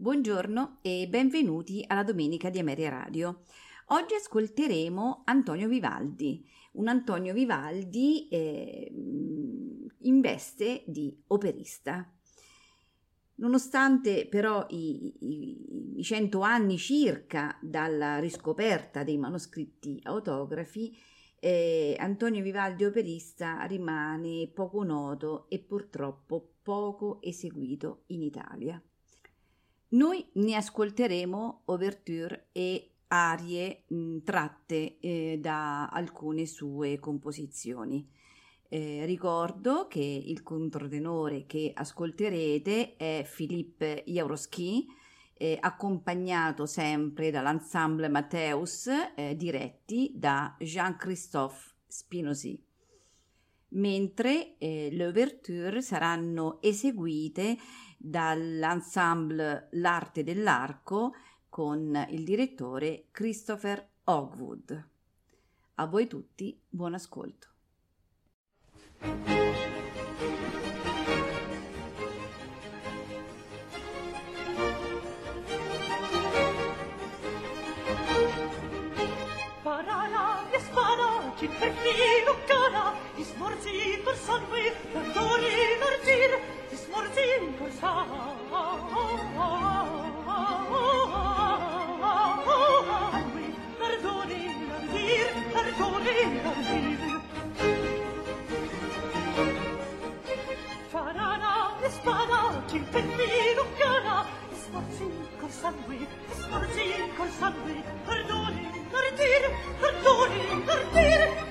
Buongiorno e benvenuti alla Domenica di Ameria Radio. Oggi ascolteremo Antonio Vivaldi, un Antonio Vivaldi eh, in veste di operista. Nonostante però i, cento anni circa dalla riscoperta dei manoscritti autografi, eh, Antonio Vivaldi operista rimane poco noto e purtroppo poco eseguito in Italia. Noi ne ascolteremo ouverture e arie mh, tratte eh, da alcune sue composizioni. Eh, ricordo che il controtenore che ascolterete è Philippe Jaurowski, eh, accompagnato sempre dall'ensemble Matteus, eh, diretti da Jean-Christophe Spinosi. Mentre eh, le ouverture saranno eseguite dall'ensemble L'arte dell'arco con il direttore Christopher Hogwood. A voi tutti buon ascolto. per chi non cara, i smorzi per sangue, per dori, per porcin corsar Angoli, perdoni, l'avzir, perdoni, l'avzir Farana, espada, sangue, sangue Perdoni, l'ardire, perdoni, l'ardire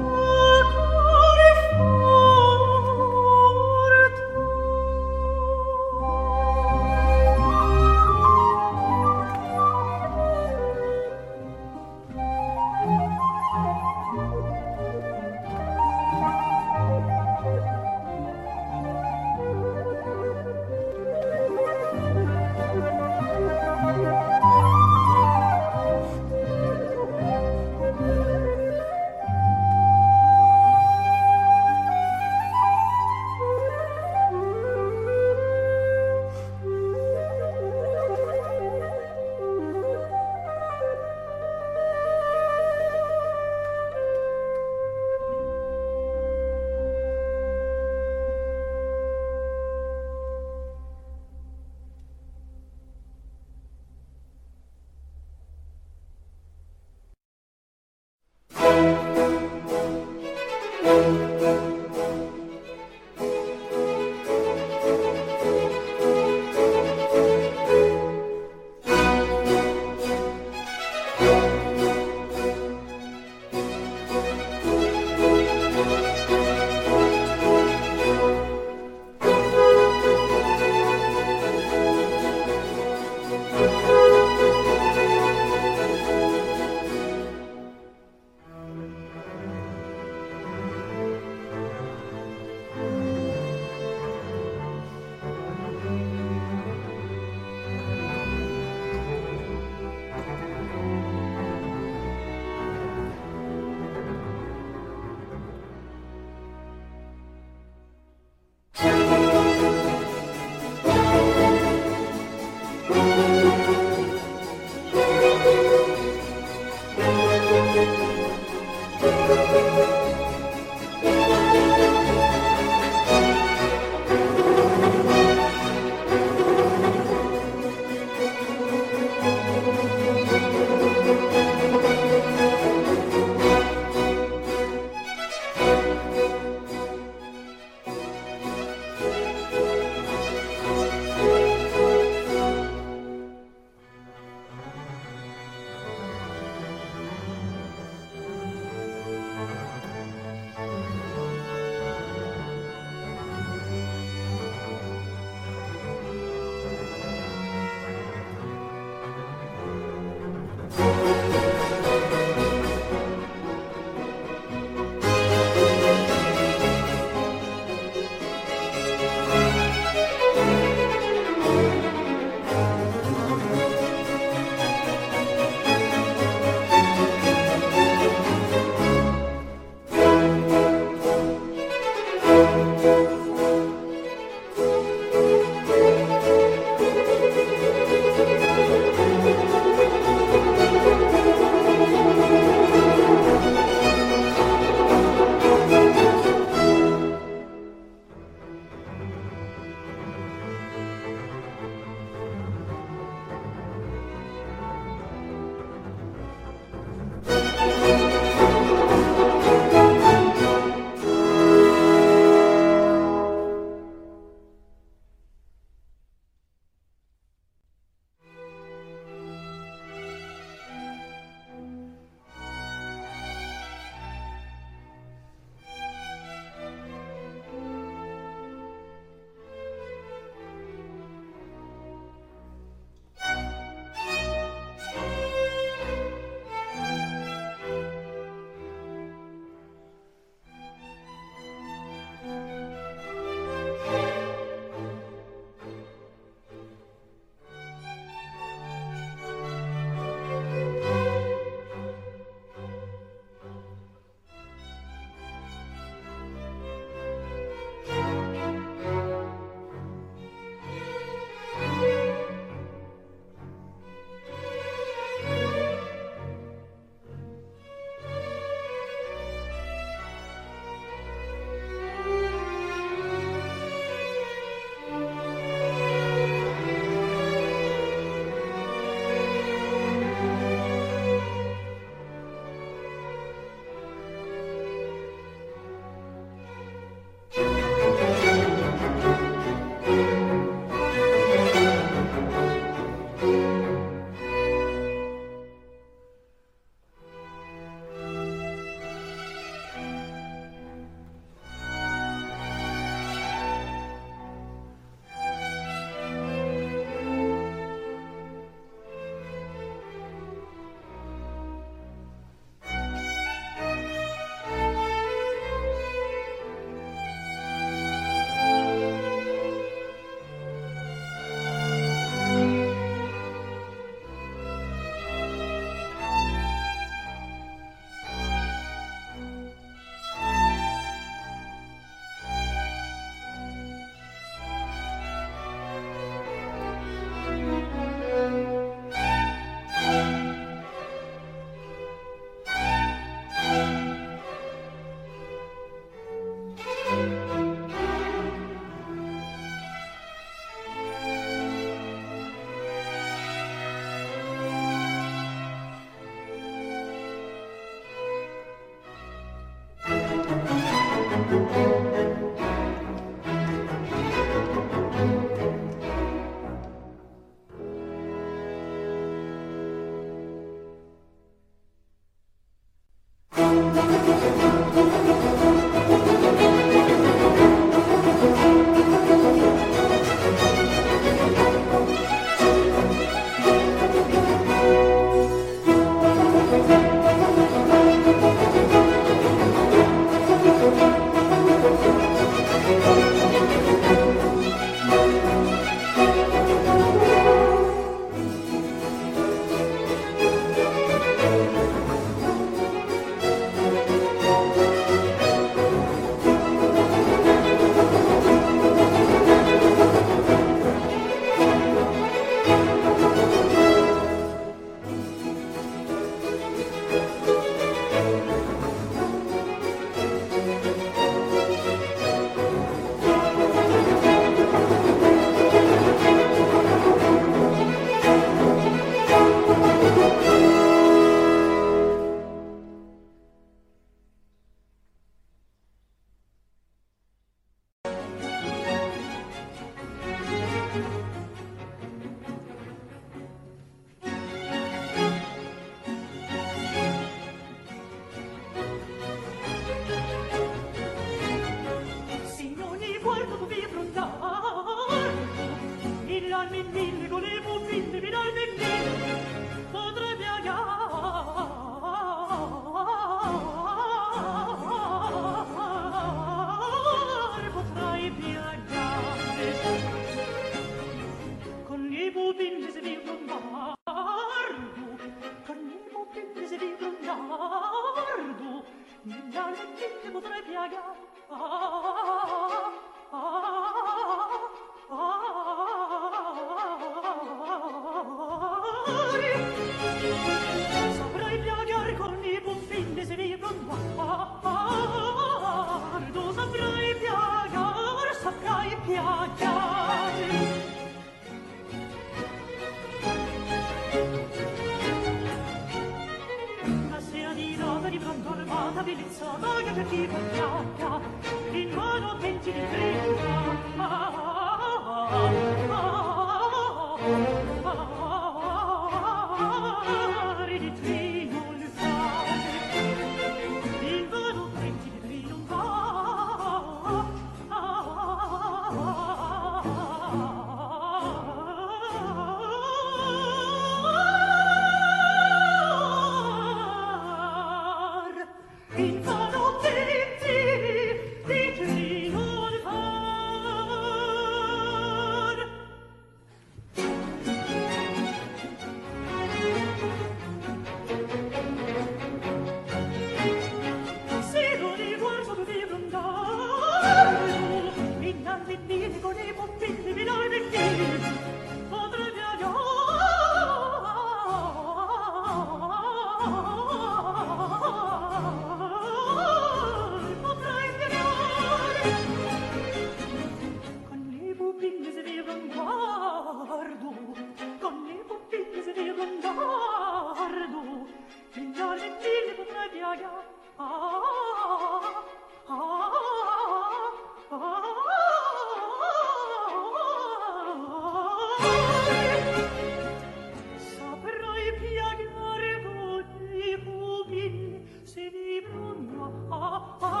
ah, ah.